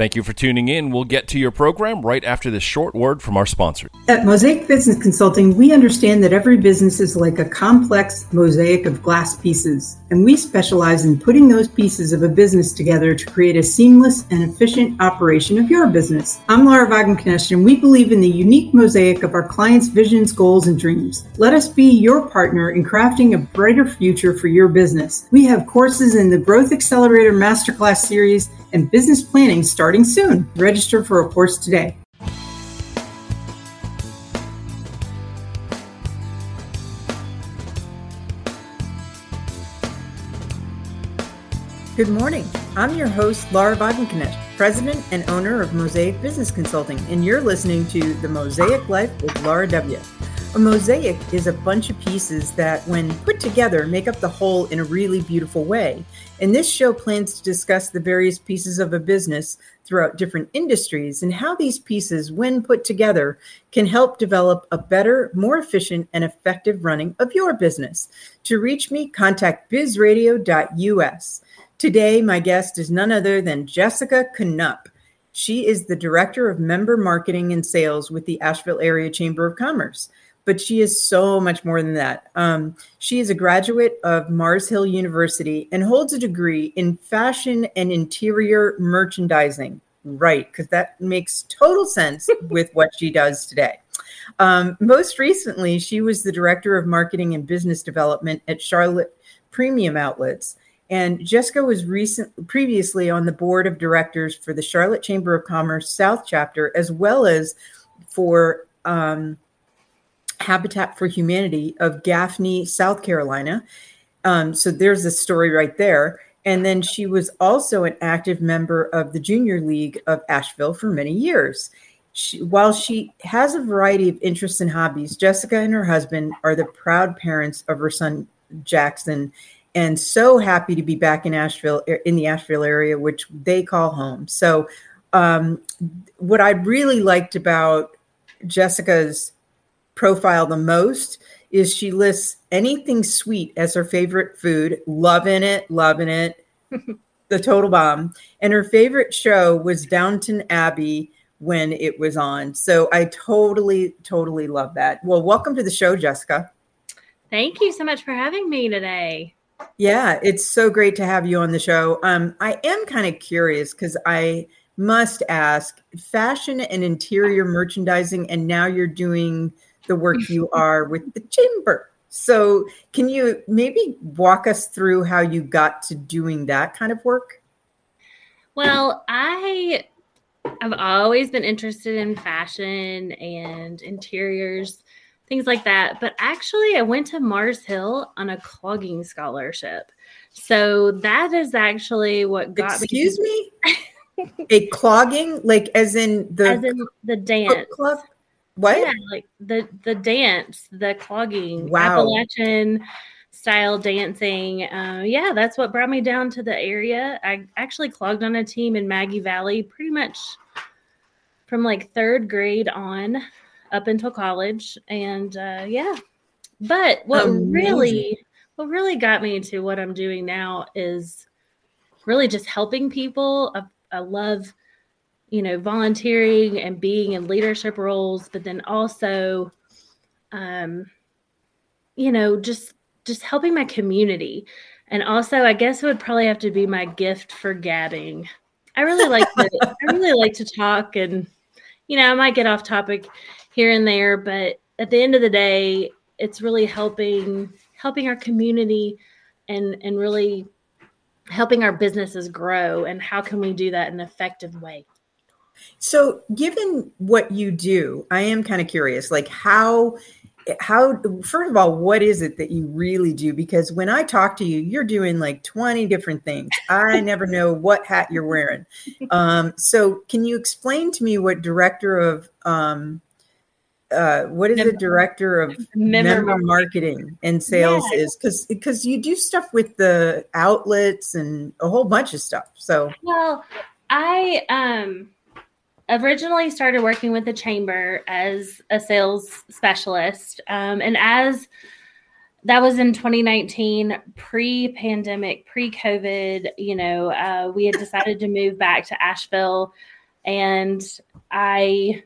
Thank you for tuning in. We'll get to your program right after this short word from our sponsor. At Mosaic Business Consulting, we understand that every business is like a complex mosaic of glass pieces, and we specialize in putting those pieces of a business together to create a seamless and efficient operation of your business. I'm Laura Wagenknecht, and we believe in the unique mosaic of our clients' visions, goals, and dreams. Let us be your partner in crafting a brighter future for your business. We have courses in the Growth Accelerator Masterclass series and business planning starting soon. Register for a course today. Good morning. I'm your host, Laura Wagenknecht, president and owner of Mosaic Business Consulting, and you're listening to The Mosaic Life with Laura W. A mosaic is a bunch of pieces that, when put together, make up the whole in a really beautiful way. And this show plans to discuss the various pieces of a business throughout different industries and how these pieces, when put together, can help develop a better, more efficient, and effective running of your business. To reach me, contact bizradio.us. Today, my guest is none other than Jessica Canup. She is the Director of Member Marketing and Sales with the Asheville Area Chamber of Commerce but she is so much more than that. Um, she is a graduate of Mars Hill University and holds a degree in fashion and interior merchandising. Right, because that makes total sense with what she does today. Um, most recently, she was the director of marketing and business development at Charlotte Premium Outlets. And Jessica was recent previously on the board of directors for the Charlotte Chamber of Commerce South chapter, as well as for um, Habitat for Humanity of Gaffney, South Carolina. Um, so there's a story right there. And then she was also an active member of the Junior League of Asheville for many years. She, while she has a variety of interests and hobbies, Jessica and her husband are the proud parents of her son Jackson, and so happy to be back in Asheville, in the Asheville area, which they call home. So, um, what I really liked about Jessica's profile the most is she lists anything sweet as her favorite food, loving it, loving it, the total bomb. And her favorite show was Downton Abbey when it was on. So I totally, totally love that. Well, welcome to the show, Jessica. Thank you so much for having me today. Yeah, it's so great to have you on the show. Um, I am kind of curious because I must ask fashion and interior merchandising, and now you're doing the work mm-hmm. you are with the chamber. So, can you maybe walk us through how you got to doing that kind of work? Well, I have always been interested in fashion and interiors, things like that. But actually, I went to Mars Hill on a clogging scholarship. So that is actually what got Excuse me. Excuse me. a clogging, like as in the as in the dance. Club? What? Yeah, like the the dance, the clogging, wow. Appalachian style dancing. Uh, yeah, that's what brought me down to the area. I actually clogged on a team in Maggie Valley pretty much from like third grade on up until college. And uh, yeah, but what Amazing. really what really got me to what I'm doing now is really just helping people. I, I love you know, volunteering and being in leadership roles, but then also, um, you know, just just helping my community. And also, I guess it would probably have to be my gift for gabbing. I really like to, I really like to talk, and you know, I might get off topic here and there, but at the end of the day, it's really helping helping our community and and really helping our businesses grow. And how can we do that in an effective way? So, given what you do, I am kind of curious, like how how first of all what is it that you really do? Because when i talk to you you're doing like 20 different things. I never know what hat you're wearing. Um, so can you explain to me what director of um, uh, what is member, the director of member, member marketing. and sales yeah. is? Because because you do stuff with the outlets and a whole bunch of stuff so. Well i um originally started working with the chamber as a sales specialist. Um, and as that was in 2019, pre pandemic, pre COVID. You know, uh, we had decided to move back to Asheville, and I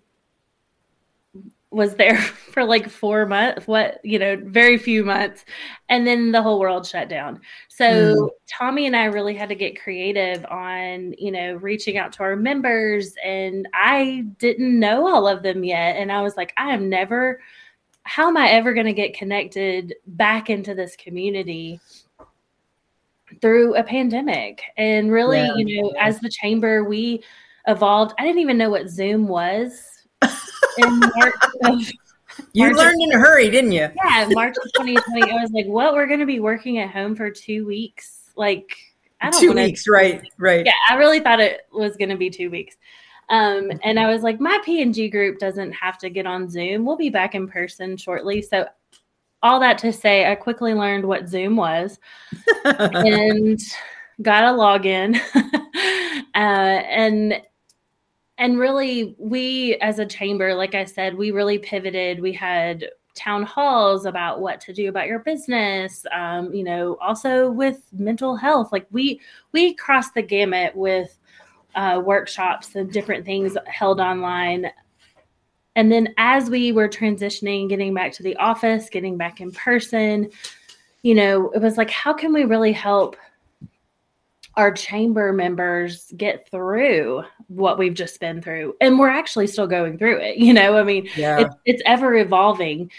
was there for like four months, what, you know, very few months. And then the whole world shut down. So mm. Tommy and I really had to get creative on, you know, reaching out to our members. And I didn't know all of them yet. And I was like, I am never, how am I ever going to get connected back into this community? through a pandemic and really yeah, you know as the chamber we evolved i didn't even know what zoom was in March of, you March learned of, in a hurry, didn't you? Yeah, March of 2020. I was like, "What? We're going to be working at home for two weeks? Like, I don't two wanna, weeks, right? Right. Yeah, I really thought it was going to be two weeks. Um, and I was like, my P&G group doesn't have to get on Zoom. We'll be back in person shortly. So, all that to say, I quickly learned what Zoom was and got a login. uh, and and really we as a chamber like i said we really pivoted. We had town halls about what to do about your business um, you know also with mental health. Like we we crossed the gamut with uh, workshops and different things held online. And then as we were transitioning getting back to the office getting back in person you know it was like how can we really help our chamber members get through what we've just been through and we're actually still going through it you know? I mean yeah. it's, it's ever evolving.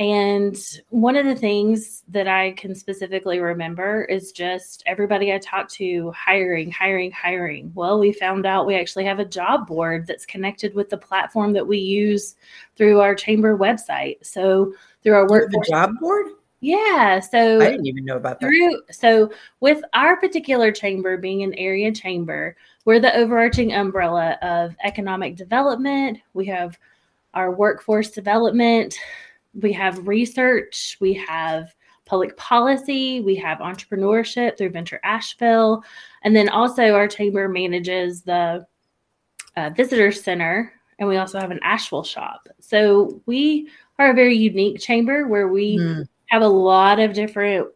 And one of the things that i can specifically remember is just everybody i talked to hiring hiring hiring. Well we found out we actually have a job board that's connected with the platform that we use through our chamber website. So through our work the job board yeah. So I didn't even know about that. Through, so with our particular chamber being an area chamber, we're the overarching umbrella of economic development. We have our workforce development. We have research. We have public policy. We have entrepreneurship through Venture Asheville. And then also our chamber manages the uh, visitor center. And we also have an Asheville shop. So we are a very unique chamber where we mm have a lot of different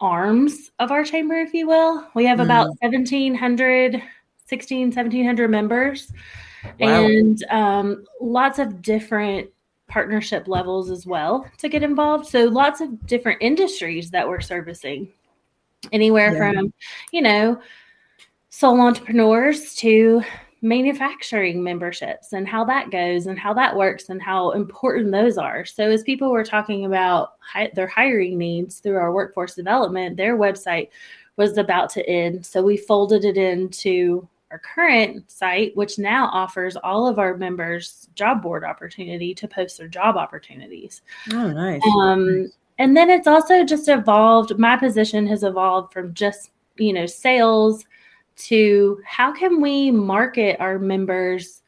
arms of our chamber, if you will. We have mm. about 1,700, 16, 1,700 members wow. and um, lots of different partnership levels as well to get involved. So lots of different industries that we're servicing, anywhere yeah. from, you know, sole entrepreneurs to manufacturing memberships and how that goes and how that works and how important those are. So, as people were talking about hi- their hiring needs through our workforce development, their website was about to end. So, we folded it into our current site, which now offers all of our members job board opportunity to post their job opportunities. Oh, nice. Um, and then it's also just evolved. My position has evolved from just, you know, sales to how can we market our members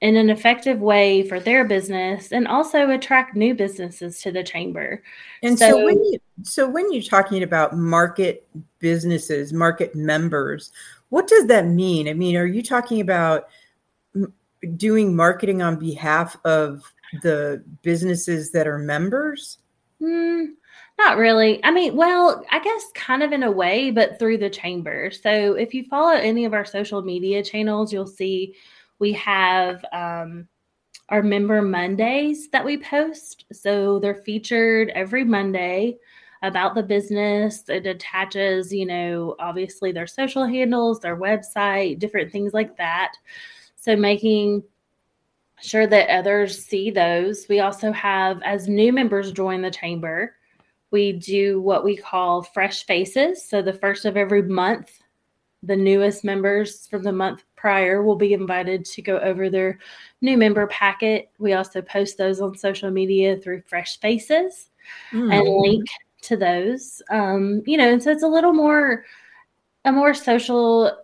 in an effective way for their business and also attract new businesses to the chamber. And so, so when you so when you're talking about market businesses, market members, what does that mean? I mean, are you talking about doing marketing on behalf of the businesses that are members? Mm, not really. I mean, well, I guess kind of in a way, but through the chamber. So if you follow any of our social media channels, you'll see we have um, our member Mondays that we post. So they're featured every Monday about the business. It attaches, you know, obviously their social handles, their website, different things like that. So making sure that others see those. We also have, as new members join the chamber, we do what we call fresh faces. So the first of every month, the newest members from the month prior will be invited to go over their new member packet. We also post those on social media through Fresh Faces mm. and link to those. Um, you know, and so it's a little more a more social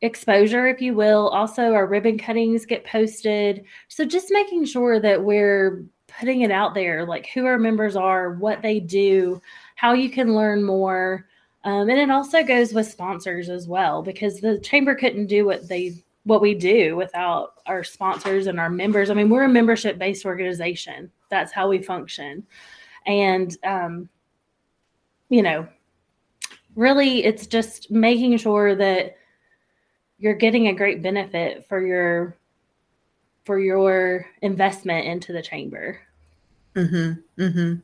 exposure, if you will. Also, our ribbon cuttings get posted. So just making sure that we're putting it out there, like who our members are, what they do, how you can learn more. Um, and it also goes with sponsors as well, because the chamber couldn't do what they what we do without our sponsors and our members. I mean, we're a membership based organization. That's how we function. and um, you know, really, it's just making sure that you're getting a great benefit for your for your investment into the chamber. Mm-hmm. Mm-hmm.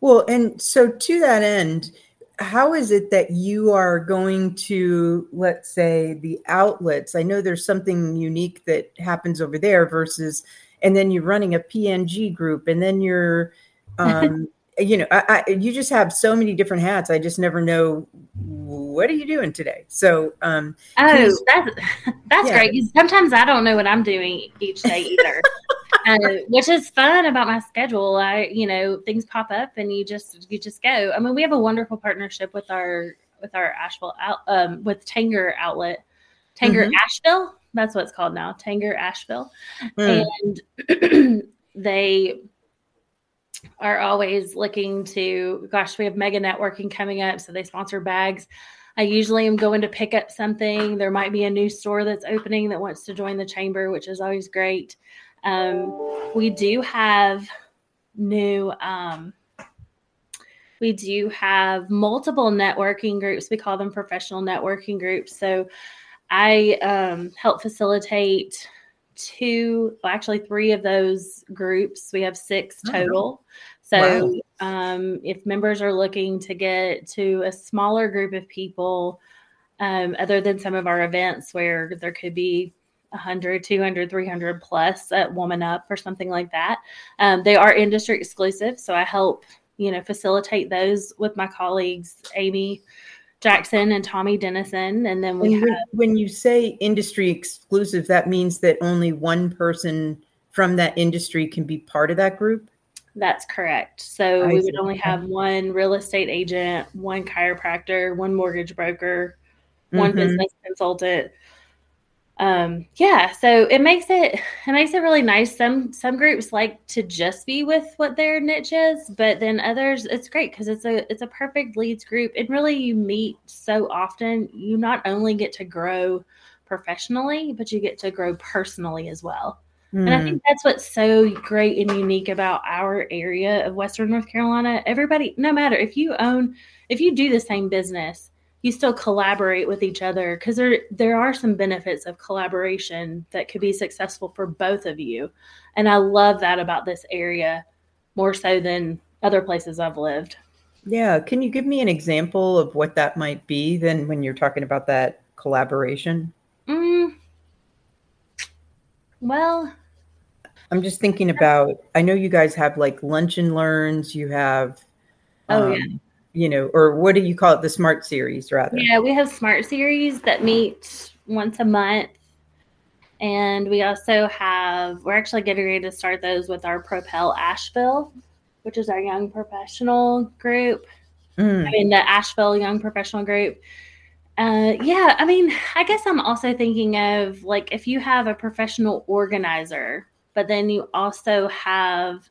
Well, and so to that end, how is it that you are going to, let's say, the outlets? I know there's something unique that happens over there versus, and then you're running a PNG group, and then you're, um, you know, I, I, you just have so many different hats. I just never know what are you doing today. So, um, oh, you, that's that's yeah. great. Sometimes I don't know what I'm doing each day either. uh, which is fun about my schedule. I, you know, things pop up and you just you just go. I mean, we have a wonderful partnership with our with our Asheville out um, with Tanger outlet, Tanger mm-hmm. Asheville. That's what it's called now, Tanger Asheville, mm. and they are always looking to. Gosh, we have mega networking coming up, so they sponsor bags. I usually am going to pick up something. There might be a new store that's opening that wants to join the chamber, which is always great. Um, we do have new, um, we do have multiple networking groups. We call them professional networking groups. So I um, help facilitate two, well, actually three of those groups. We have six total. So wow. um, if members are looking to get to a smaller group of people, um, other than some of our events where there could be 100 200 300 plus at woman up or something like that um, they are industry exclusive so i help you know facilitate those with my colleagues amy jackson and tommy dennison and then we and have when you say industry exclusive that means that only one person from that industry can be part of that group? That's correct. So I we would only have one real estate agent one chiropractor one mortgage broker one mm-hmm. business consultant um yeah so it makes it it makes it really nice some some groups like to just be with what their niche is but then others it's great because it's a it's a perfect leads group and really you meet so often you not only get to grow professionally but you get to grow personally as well mm. and i think hmm. that's what's so great and unique about our area of western north carolina everybody no matter if you own if you do the same business you still collaborate with each other because there there are some benefits of collaboration that could be successful for both of you. And i love that about this area more so than other places i've lived. Yeah can you give me an example of what that might be then when you're talking about that collaboration? Mm, well i'm just thinking about i know you guys have like lunch and learns you have oh um, yeah you know, or what do you call it? The smart series, rather. Yeah, we have smart series that meet once a month. And we also have, we're actually getting ready to start those with our Propel Asheville, which is our young professional group. Mm. I mean, the Asheville Young Professional Group. Uh, yeah, I mean, I guess I'm also thinking of like if you have a professional organizer, but then you also have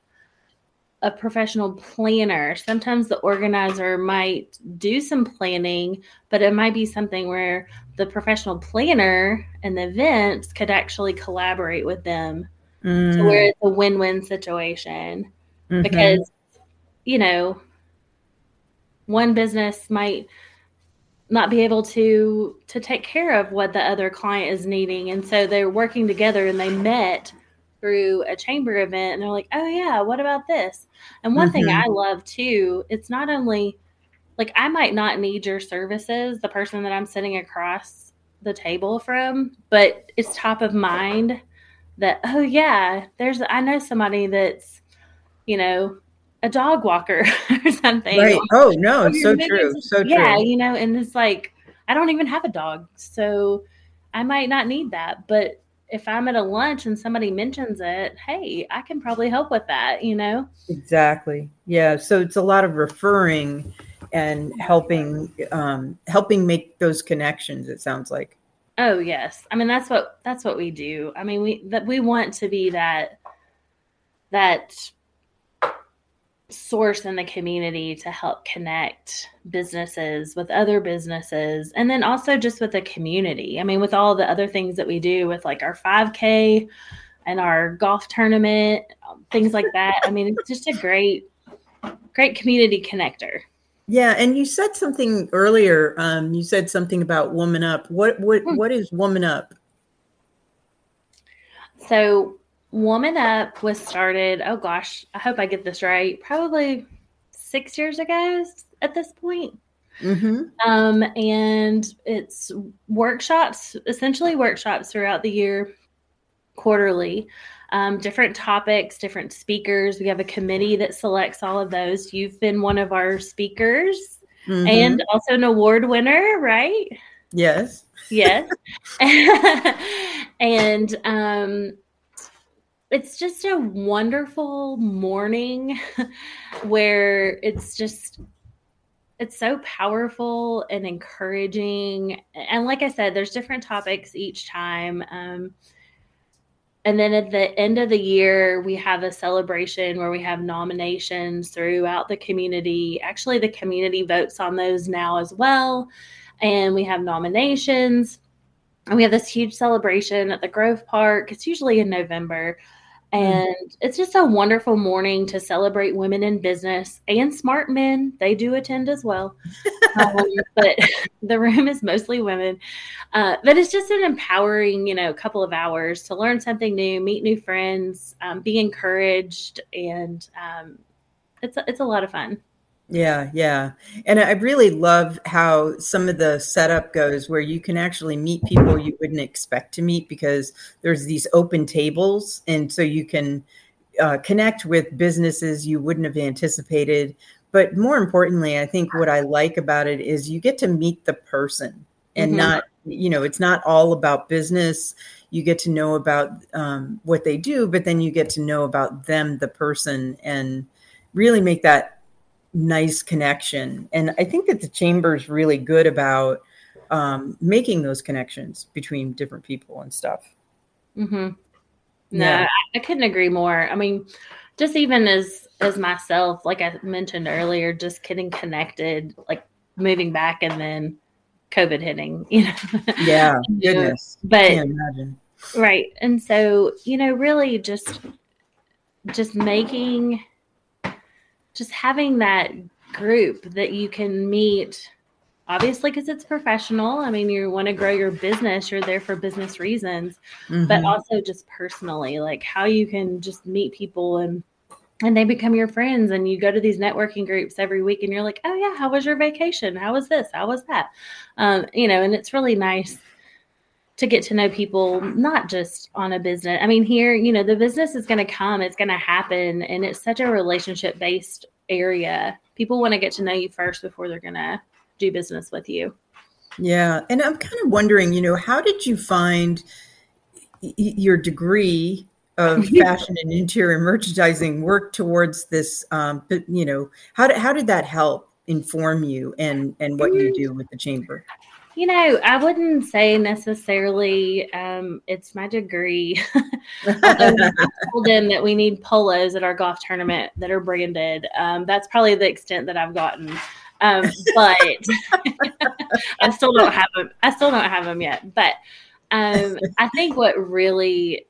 a professional planner. Sometimes the organizer might do some planning, but it might be something where the professional planner and the events could actually collaborate with them mm. to where it's a win win situation. Mm-hmm. Because, you know, one business might not be able to to take care of what the other client is needing and so they're working together and they met through a chamber event and they're like, oh, yeah, what about this? And one mm-hmm. thing I love too, it's not only like I might not need your services, the person that I'm sitting across the table from, but it's top of mind that, oh, yeah, there's, I know somebody that's, you know, a dog walker or something. Right. Oh, no, it's so true. So true. Yeah, you know, and it's like, I don't even have a dog. So I might not need that. But if I'm at a lunch and somebody mentions it, hey, I can probably help with that, you know? Exactly. Yeah. So it's a lot of referring and helping um, helping make those connections, it sounds like. Oh yes. I mean that's what that's what we do. I mean we that we want to be that that source in the community to help connect businesses with other businesses and then also just with the community. I mean, with all the other things that we do with like our 5K and our golf tournament, things like that. I mean, it's just a great, great community connector. Yeah, and you said something earlier. Um, you said something about woman up. What what Hmm. what is woman up? So, Woman Up was started, oh gosh, I hope I get this right, probably six years ago at this point. Mm-hmm. Um, and it's workshops, essentially workshops throughout the year, quarterly, um, different topics, different speakers. We have a committee that selects all of those. You've been one of our speakers Mm-hmm. and also an award winner, right? yes, Yes. and um, it's just a wonderful morning where it's just it's so powerful and encouraging. And like i said there's different topics each time um, and then at the end of the year we have a celebration where we have nominations throughout the community. Actually the community votes on those now as well and we have nominations. And we have this huge celebration at the grove park. It's usually in november and it's just a wonderful morning to celebrate women in business and smart men. They do attend as well. Um, but the room is mostly women. Uh, but it's just an empowering you know couple of hours to learn something new meet new friends um, be encouraged and um, it's, a- it's a lot of fun yeah, yeah, and I really love how some of the setup goes, where you can actually meet people you wouldn't expect to meet because there's these open tables, and so you can uh, connect with businesses you wouldn't have anticipated. But more importantly, I think what I like about it is you get to meet the person and Mhm. not, you know, it's not all about business. You get to know about um, what they do, but then you get to know about them, the person, and really make that nice connection. And I think that the chamber is really good about um, making those connections between different people and stuff. Mm-hmm. No, Yeah. I, couldn't agree more. I mean, just even as as myself, like I mentioned earlier, just getting connected, like moving back and then COVID hitting, you know. Yeah, goodness. But Can't imagine. right. And so, you know, really just just making just having that group that you can meet obviously because it's professional. I mean, you want to grow your business, you're there for business reasons but Mhm. also just personally like how you can just meet people and and they become your friends and you go to these networking groups every week and you're like oh yeah how was your vacation how was this how was that um, you know and it's really nice to get to know people not just on a business i mean here you know the business is going to come it's going to happen and it's such a relationship based area people want to get to know you first before they're going to do business with you Yeah, and I'm kind of wondering, you know, how did you find y- your degree of fashion and interior merchandising work towards this? Um, but you know, how did how did that help inform you and and what you do with the chamber? You know, I wouldn't say necessarily um, it's my degree. Told them that we need polos at our golf tournament that are branded. Um, that's probably the extent that I've gotten. Um, but I still don't have them. I still don't have them yet. But um, I think what really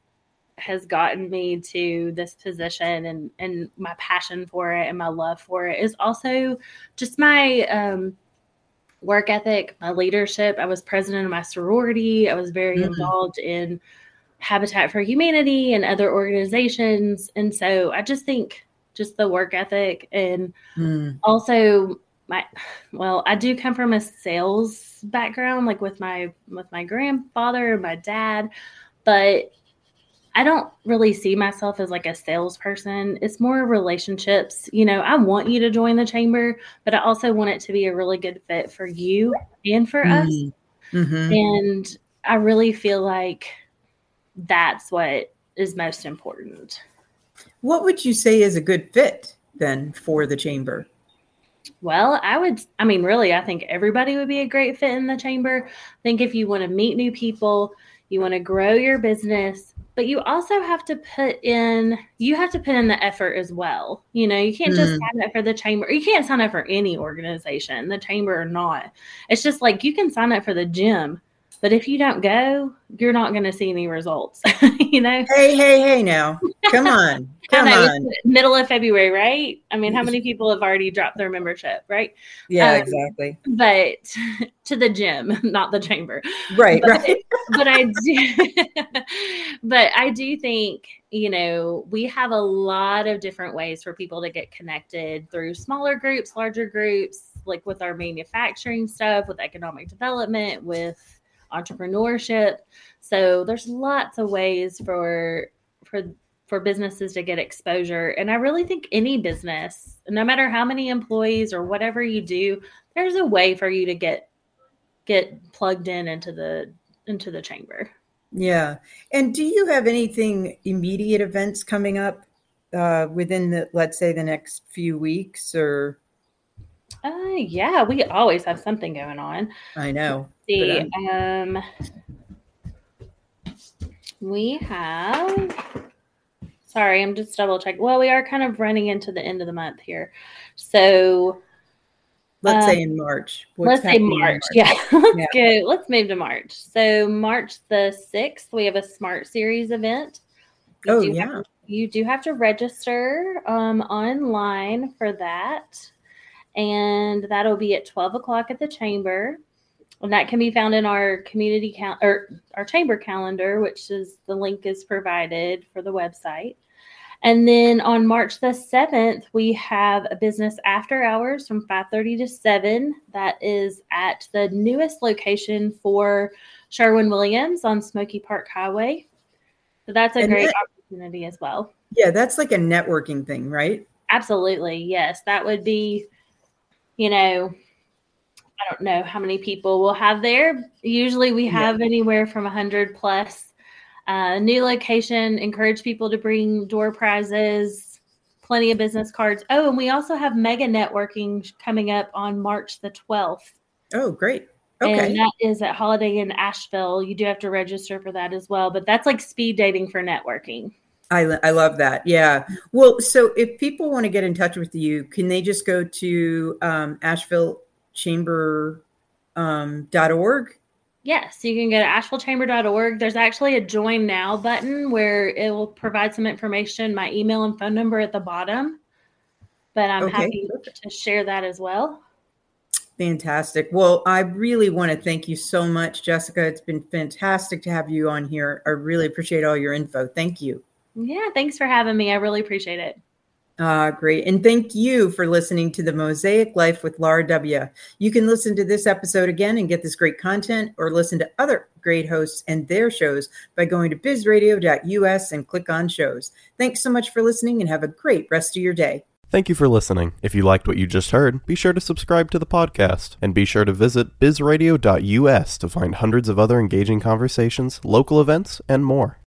has gotten me to this position and and my passion for it and my love for it is also just my um, work ethic, my leadership. I was president of my sorority. I was very Mhm. involved in Habitat for Humanity and other organizations. And so I just think just the work ethic and Mm, also my well, I do come from a sales background, like with my with my grandfather and my dad, but I don't really see myself as like a salesperson. It's more relationships. You know, I want you to join the chamber, but I also want it to be a really good fit for you and for us. mm, mhm. And I really feel like that's what is most important. What would you say is a good fit then for the chamber? Well, I would, I mean, really, I think everybody would be a great fit in the chamber. I think if you want to meet new people, you want to grow your business, but you also have to put in, you have to put in the effort as well. You know, you can't just Mm. sign up for the chamber. You can't sign up for any organization, the chamber or not. It's just like you can sign up for the gym, but if you don't go, you're not going to see any results, you know? Hey, hey, hey! Now Come on. Come know, on. middle of February, right? I mean, how many people have already dropped their membership, right? Yeah, um, exactly. But to the gym, not the chamber. Right, but, right. but I do but I do think, you know, we have a lot of different ways for people to get connected through smaller groups, larger groups, like with our manufacturing stuff, with economic development, with entrepreneurship. So there's lots of ways for for for businesses to get exposure. And I really think any business, no matter how many employees or whatever you do, there's a way for you to get get plugged in into the into the chamber. Yeah. And do you have anything immediate events coming up uh, within the let's say the next few weeks or Uh yeah, we always have something going on. I know. See, um we have sorry, I'm just double checking. Well, we are kind of running into the end of the month here. So Let's Um, say in March. What's let's say in March. Yeah, let's Yeah. go. Let's move to March. So March the sixth, we have a Smart Series event. You Oh yeah. have, you do have to register um, online for that, and that'll be at twelve o'clock at the chamber. And that can be found in our community cal- or our chamber calendar, which is the link is provided for the website. And then on March the 7th, we have a business after hours from 5:30 to 7. That is at the newest location for Sherwin Williams on Smoky Park Highway. So that's a And great that- opportunity as well. Yeah, that's like a networking thing, right? Absolutely. Yes, that would be you know, I don't know how many people we'll have there. Usually we Yeah. have anywhere from 100 plus. Uh, new location, encourage people to bring door prizes, plenty of business cards. Oh, and we also have mega networking coming up on March the 12th. Oh, great. Okay. And that is at Holiday Inn Asheville. You do have to register for that as well, but that's like speed dating for networking. I, I love that. Yeah. Well, so if people want to get in touch with you, can they just go to um, Asheville um, dot org? Yes, you can go to ashevillechamber.org. There's actually a join now button where it will provide some information, my email and phone number at the bottom. But I'm Okay, happy to share that as well. Fantastic. Well, I really want to thank you so much, Jessica. It's been fantastic to have you on here. I really appreciate all your info. Thank you. Yeah, thanks for having me. I really appreciate it. Uh, great. And thank you for listening to the Mosaic Life with Laura W. You can listen to this episode again and get this great content or listen to other great hosts and their shows by going to bizradio.us and click on shows. Thanks so much for listening and have a great rest of your day. Thank you for listening. If you liked what you just heard, be sure to subscribe to the podcast and be sure to visit bizradio.us to find hundreds of other engaging conversations, local events, and more.